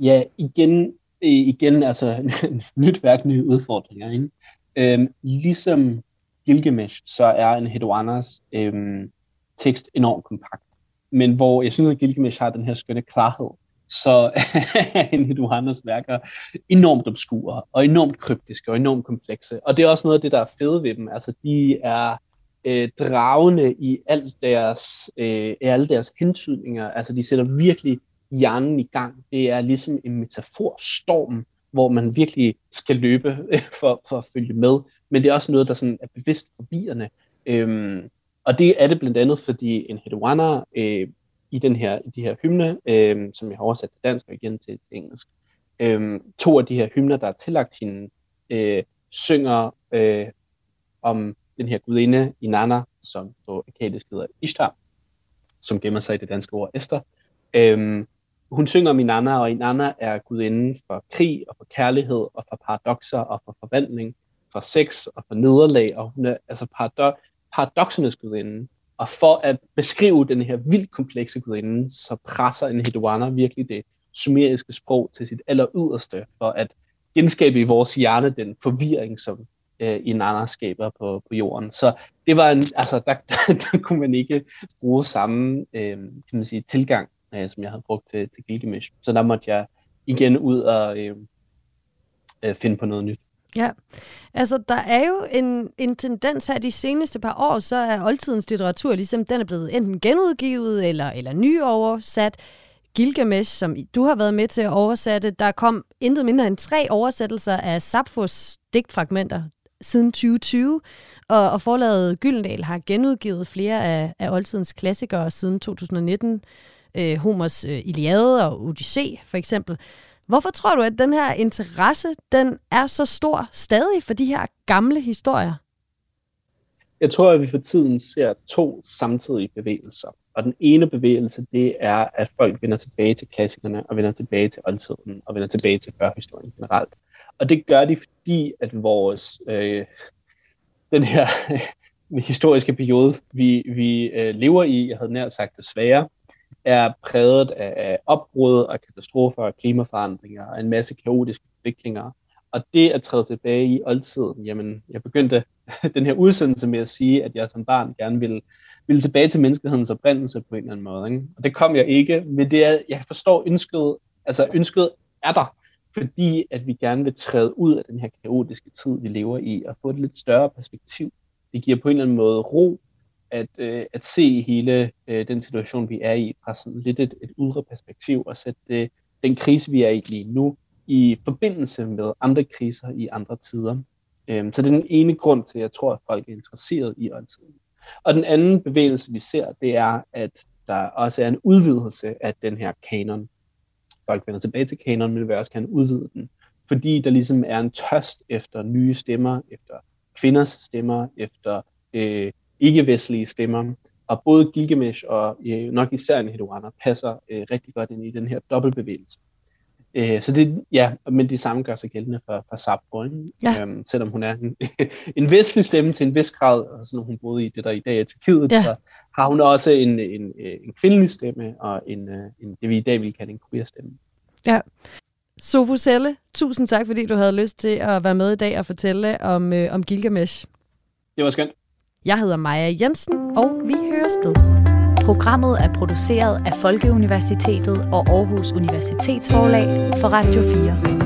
Ja, igen, øh, igen altså nyt værk, nye udfordringer. Ikke? Øhm, ligesom Gilgamesh, så er en Hedwanas øhm, tekst enormt kompakt. Men hvor jeg synes, at Gilgamesh har den her skønne klarhed, så er en Hedwanas værker enormt obskure, og enormt kryptiske, og enormt komplekse. Og det er også noget af det, der er fede ved dem. Altså, de er øh, dragende i alt deres, øh, alle deres hentydninger. Altså, de sætter virkelig hjernen i gang. Det er ligesom en metaforstorm, hvor man virkelig skal løbe øh, for, for at følge med. Men det er også noget, der sådan er bevidst forbierne. Øhm, og det er det blandt andet, fordi en Hedwana øh, i den her, i de her hymne, øh, som jeg har oversat til dansk og igen til, til engelsk, øh, to af de her hymner, der er tillagt hende, øh, synger øh, om den her gudinde Inanna, som på akadisk hedder Ishtar, som gemmer sig i det danske ord Esther. Øhm, hun synger om Inanna, og Inanna er gudinden for krig og for kærlighed og for paradoxer og for forvandling, for sex og for nederlag, og hun er altså parado- paradoxernes gudinde. Og for at beskrive den her vildt komplekse gudinde, så presser en Hedwana virkelig det sumeriske sprog til sit aller yderste, for at genskabe i vores hjerne den forvirring, som øh, i skaber på, på jorden. Så det var en, altså, der, der, der kunne man ikke bruge samme øh, kan man sige, tilgang øh, som jeg havde brugt til, til Gilgamesh. Så der måtte jeg igen ud og øh, øh, finde på noget nyt. Ja, altså der er jo en, en tendens her de seneste par år, så er oldtidens litteratur ligesom, den er blevet enten genudgivet eller, eller nyoversat. Gilgamesh, som du har været med til at oversætte, der kom intet mindre end tre oversættelser af Sapfos digtfragmenter siden 2020, og, og forlaget Gyldendal har genudgivet flere af, af oldtidens klassikere siden 2019 øh, Homers øh, Iliade og Odyssee for eksempel. Hvorfor tror du, at den her interesse den er så stor stadig for de her gamle historier? Jeg tror, at vi for tiden ser to samtidige bevægelser. Og den ene bevægelse, det er, at folk vender tilbage til klassikerne, og vender tilbage til oldtiden, og vender tilbage til førhistorien generelt. Og det gør de, fordi at vores, øh, den her historiske periode, vi, vi øh, lever i, jeg havde nær sagt desværre, er præget af opbrud og katastrofer og klimaforandringer og en masse kaotiske udviklinger. Og det at træde tilbage i oldtiden, jamen, jeg begyndte den her udsendelse med at sige, at jeg som barn gerne ville, ville tilbage til menneskehedens oprindelse på en eller anden måde. Ikke? Og det kom jeg ikke, men det er, jeg forstår ønsket, altså ønsket er der, fordi at vi gerne vil træde ud af den her kaotiske tid, vi lever i, og få et lidt større perspektiv. Det giver på en eller anden måde ro at, øh, at se hele øh, den situation, vi er i, fra sådan lidt et, et ydre perspektiv, og sætte øh, den krise, vi er i lige nu, i forbindelse med andre kriser i andre tider. Øhm, så det er den ene grund til, at jeg tror, at folk er interesseret i oldtiden. Og den anden bevægelse, vi ser, det er, at der også er en udvidelse af den her kanon. Folk vender tilbage til kanon, men vil også gerne udvide den. Fordi der ligesom er en tørst efter nye stemmer, efter kvinders stemmer, efter øh, ikke-vestlige stemmer. Og både Gilgamesh og øh, nok især Nehedwana passer øh, rigtig godt ind i den her dobbeltbevægelse. Øh, så det, ja, men det samme gør sig gældende for, for Sappho, ja. øhm, selvom hun er en, en vestlig stemme til en vis grad, altså når hun boede i det der i dag er Tyrkiet, ja. så har hun også en, en, en kvindelig stemme og en, øh, en, det vi i dag vil kalde en queer stemme. Ja. Sofuselle, tusind tak, fordi du havde lyst til at være med i dag og fortælle om, øh, om Gilgamesh. Det var skønt. Jeg hedder Maja Jensen, og vi høres ved. Programmet er produceret af Folkeuniversitetet og Aarhus Universitetsforlag for Radio 4.